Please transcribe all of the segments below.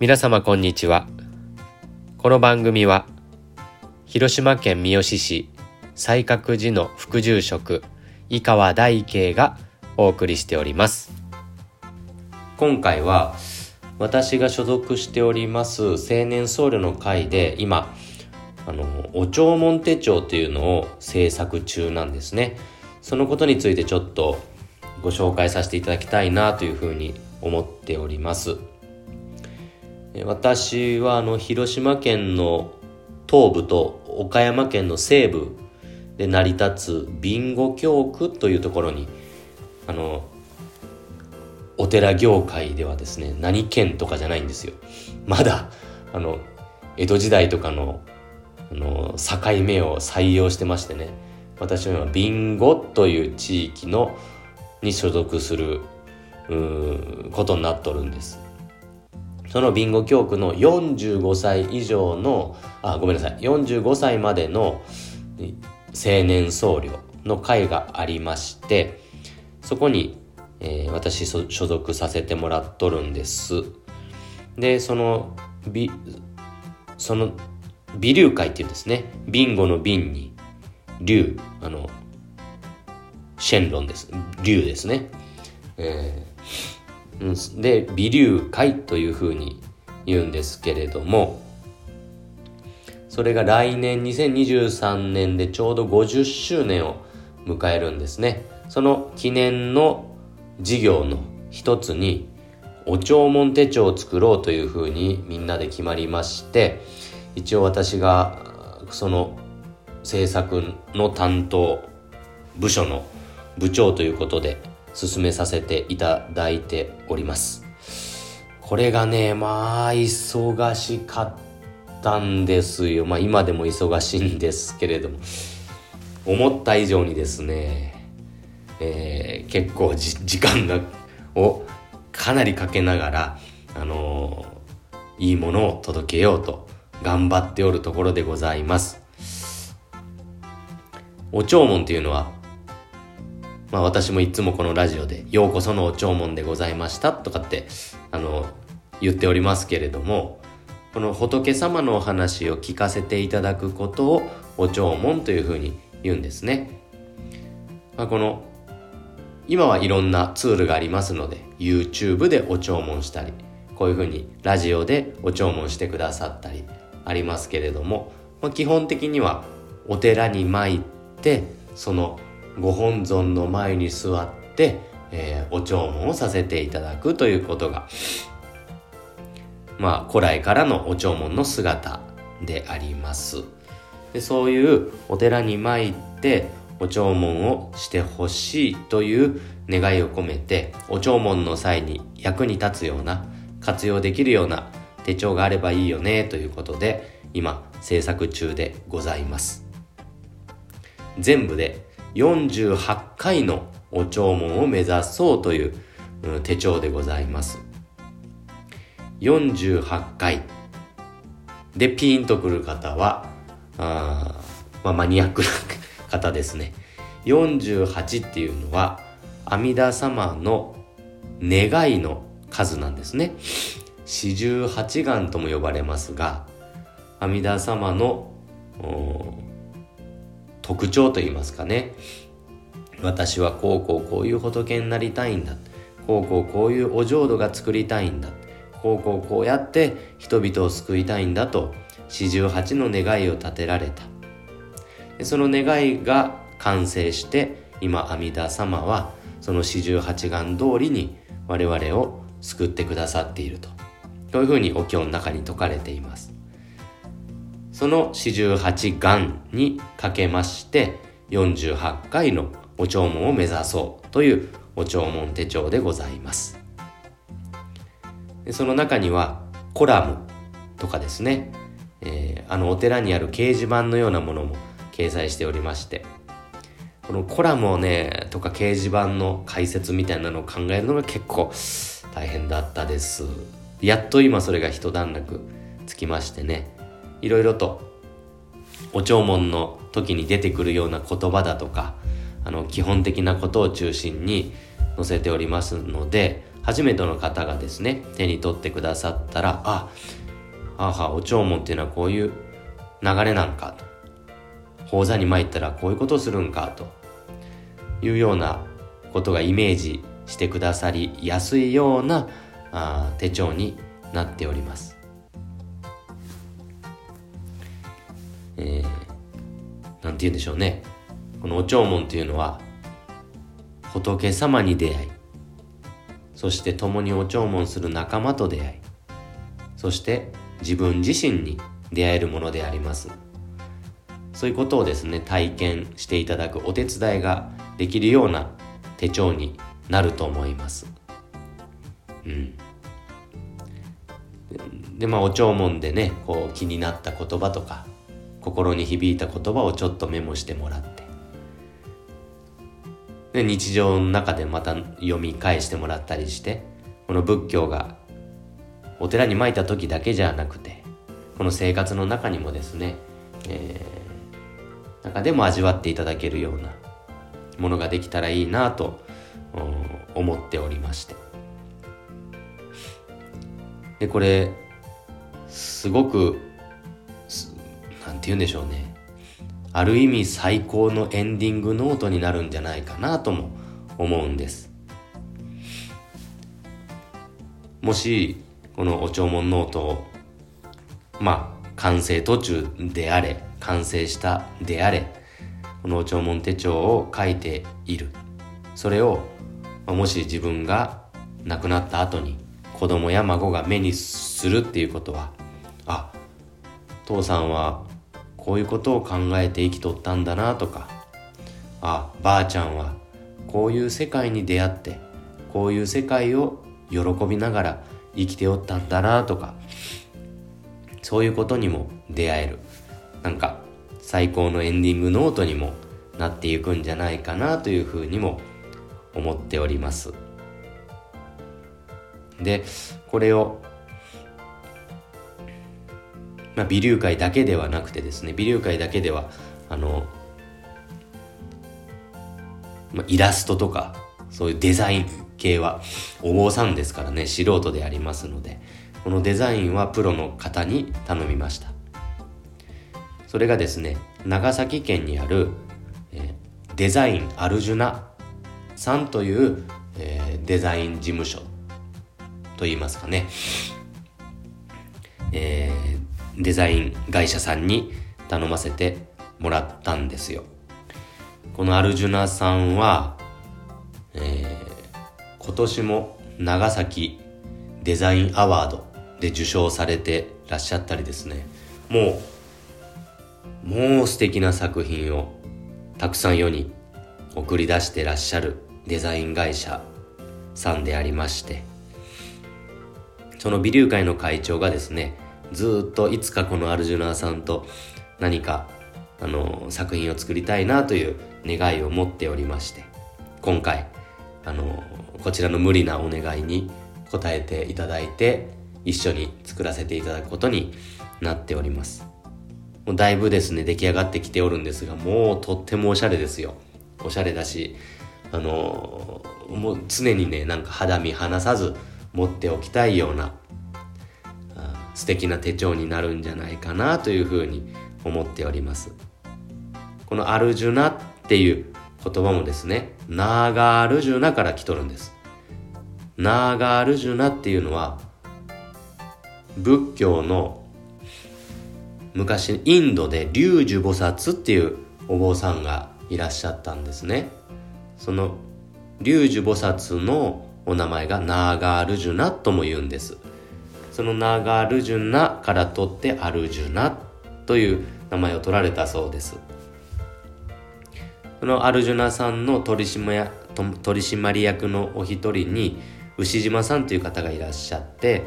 皆様こんにちは。この番組は広島県三次市西角寺の副住職井川大慶がお送りしております。今回は私が所属しております青年僧侶の会で今あのお弔問手帳というのを制作中なんですね。そのことについてちょっとご紹介させていただきたいなというふうに思っております。私はあの広島県の東部と岡山県の西部で成り立つ備後教区というところにあのお寺業界ではですね何県とかじゃないんですよ。まだあの江戸時代とかのあの境目を採用してましてね私は今備後という地域のに所属することになっとるんです。その備後教区の45歳以上のあごめんなさい。45歳までの青年僧侶の会がありましてそこに、えー、私所属させてもらっとるんです。でその美その美流会っていうんですね。ビンゴの瓶に龍あのシェンロンです。龍ですね、えー、で美流会というふうに言うんですけれどもそれが来年2023年でちょうど50周年を迎えるんですね。その記念の事業の一つにお弔問手帳を作ろうというふうにみんなで決まりまして一応私がその制作の担当部署の部長ということで進めさせていただいております。これがねまあ忙しかったんですよ。まあ今でも忙しいんですけれども。思った以上にですね、えー、結構時間がをかなりかけながらあのー、いいものを届けようと頑張っておるところでございます。お弔問というのはまあ私もいつもこのラジオで、ようこそのお弔問でございましたとかって、あの、言っておりますけれども、この仏様のお話を聞かせていただくことをお弔問というふうに言うんですね。まあ、この、今はいろんなツールがありますので、YouTube でお弔問したり、こういうふうにラジオでお弔問してくださったりありますけれども、まあ、基本的にはお寺に参って、そのご本尊の前に座って、えー、お弔問をさせていただくということがまあ古来からのお弔問の姿であります。でそういうお寺に参ってお弔問をしてほしいという願いを込めてお弔問の際に役に立つような活用できるような手帳があればいいよねということで今制作中でございます。全部で48回のお弔問を目指そうという手帳でございます。48回でピンとくる方は、あまあ、マニアックな方ですね。48っていうのは阿弥陀様の願いの数なんですね。四十八願とも呼ばれますが、阿弥陀様の特徴といいますかね。私はこうこうこういう仏になりたいんだ。こうこうこういうお浄土が作りたいんだ。こうこうこうやって人々を救いたいんだと四十八の願いを立てられた。でその願いが完成して今阿弥陀様はその四十八願通りに我々を救ってくださっていると。こういうふうにお経の中に説かれています。その四十八願にかけまして48回のお弔問を目指そうというお弔問手帳でございます。でその中にはコラムとかですね、えー、あのお寺にある掲示板のようなものも掲載しておりましてこのコラムをねとか掲示板の解説みたいなのを考えるのが結構大変だったです。やっと今それが一段落つきましてね。いろいろとお弔問の時に出てくるような言葉だとかあの基本的なことを中心に載せておりますので初めての方がですね手に取ってくださったらあははお弔問っていうのはこういう流れなんかと講座に参ったらこういうことをするんかというようなことがイメージしてくださりやすいようなあ手帳になっております。て言うんでしょうね。このお弔問というのは仏様に出会いそして共にお弔問する仲間と出会いそして自分自身に出会えるものであります。そういうことをですね体験していただくお手伝いができるような手帳になると思います。うん。でまあお弔問でねこう気になった言葉とか心に響いた言葉をちょっとメモしてもらって。で日常の中でまた読み返してもらったりしてこの仏教がお寺に参った時だけじゃなくてこの生活の中にもですね、えー、中でも味わっていただけるようなものができたらいいなと思っておりまして。でこれすごく言うんでしょうね。ある意味最高のエンディングノートになるんじゃないかなとも思うんです。もしこのお弔問ノートをまあ完成途中であれ完成したであれこのお弔問手帳を書いている。それをもし自分が亡くなった後に子供や孫が目にするっていうことはあ父さんはこういうことを考えて生きとったんだなとか。あばあちゃんはこういう世界に出会ってこういう世界を喜びながら生きておったんだなとか。そういうことにも出会える。なんか最高のエンディングノートにもなっていくんじゃないかなというふうにも思っております。でこれをまあ、微流会だけではなくてですね微流会だけではあの、まあ、イラストとかそういうデザイン系はお坊さんですからね素人でありますのでこのデザインはプロの方に頼みました。それがですね長崎県にある、えー、デザインアルジュナさんという、えー、デザイン事務所といいますかね、えー、デザイン会社さんに頼ませてもらったんですよ。このアルジュナさんは、えー、今年も長崎デザインアワードで受賞されてらっしゃったりですね、もう、もう素敵な作品をたくさん世に送り出してらっしゃるデザイン会社さんでありまして、その美流会の会長がですね、ずっといつかこのアルジュナーさんと何かあの作品を作りたいなという願いを持っておりまして今回あのこちらの無理なお願いに応えていただいて一緒に作らせていただくことになっております。もうだいぶですね出来上がってきておるんですがもうとってもおしゃれですよ。おしゃれだしあのもう常にねなんか肌身離さず持っておきたいような素敵な手帳になるんじゃないかなというふうに思っております。このアルジュナっていう言葉もですねナーガールジュナから来とるんです。ナーガールジュナっていうのは仏教の昔インドで龍樹菩薩っていうお坊さんがいらっしゃったんですね。その龍樹菩薩のお名前がナーガールジュナとも言うんです。そのナガルジュナから取ってアルジュナという名前を取られたそうです。そのアルジュナさんの取締取締役のお一人に牛島さんという方がいらっしゃって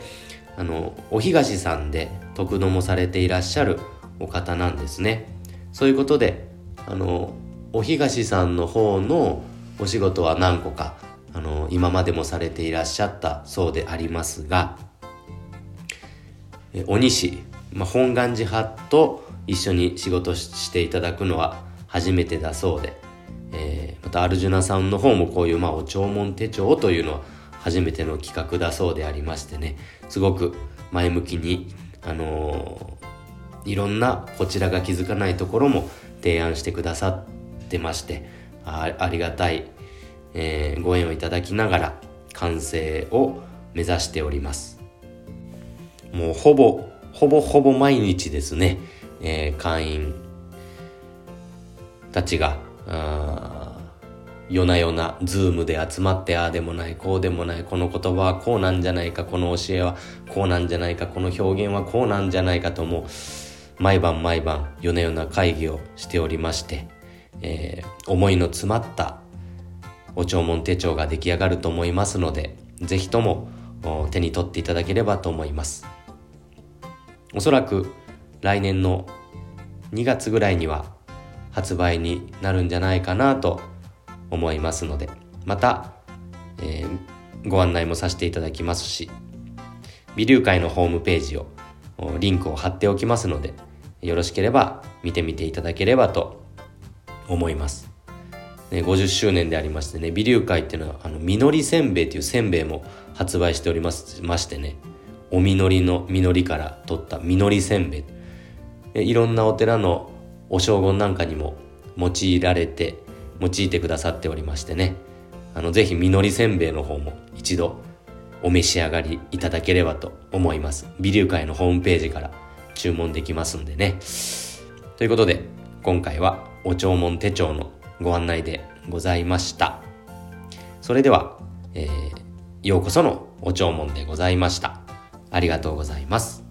あのお東さんで得度もされていらっしゃるお方なんですね。そういうことであのお東さんの方のお仕事は何個かあの今までもされていらっしゃったそうでありますが鬼師、まあ、本願寺派と一緒に仕事していただくのは初めてだそうで、えー、またアルジュナさんの方もこういう、まあ、お弔問手帳というのは初めての企画だそうでありましてね、すごく前向きに、あのー、いろんなこちらが気づかないところも提案してくださってまして、ありがたい、えー、ご縁をいただきながら完成を目指しております。もうほぼ、ほぼほぼ毎日ですね、えー、会員たちが、夜な夜なズームで集まってああでもないこうでもないこの言葉はこうなんじゃないかこの教えはこうなんじゃないかこの表現はこうなんじゃないかともう毎晩毎晩夜な夜な会議をしておりまして、えー、思いの詰まったお弔問手帳が出来上がると思いますのでぜひとも手に取っていただければと思います。おそらく来年の2月ぐらいには発売になるんじゃないかなと思いますのでまた、えー、ご案内もさせていただきますし微流会のホームページをリンクを貼っておきますのでよろしければ見てみていただければと思います。ね、50周年でありましてね、微流会っていうのは、あの、実りせんべいというせんべいも発売しておりますましてね、お実りの実りから取った実りせんべい。いろんなお寺のお正言なんかにも用いられて、用いてくださっておりましてね、あの、ぜひ実りせんべいの方も一度お召し上がりいただければと思います。微流会のホームページから注文できますんでね。ということで、今回はお弔問手帳のご案内でございました。それでは、えー、ようこそのお弔問でございました。ありがとうございます。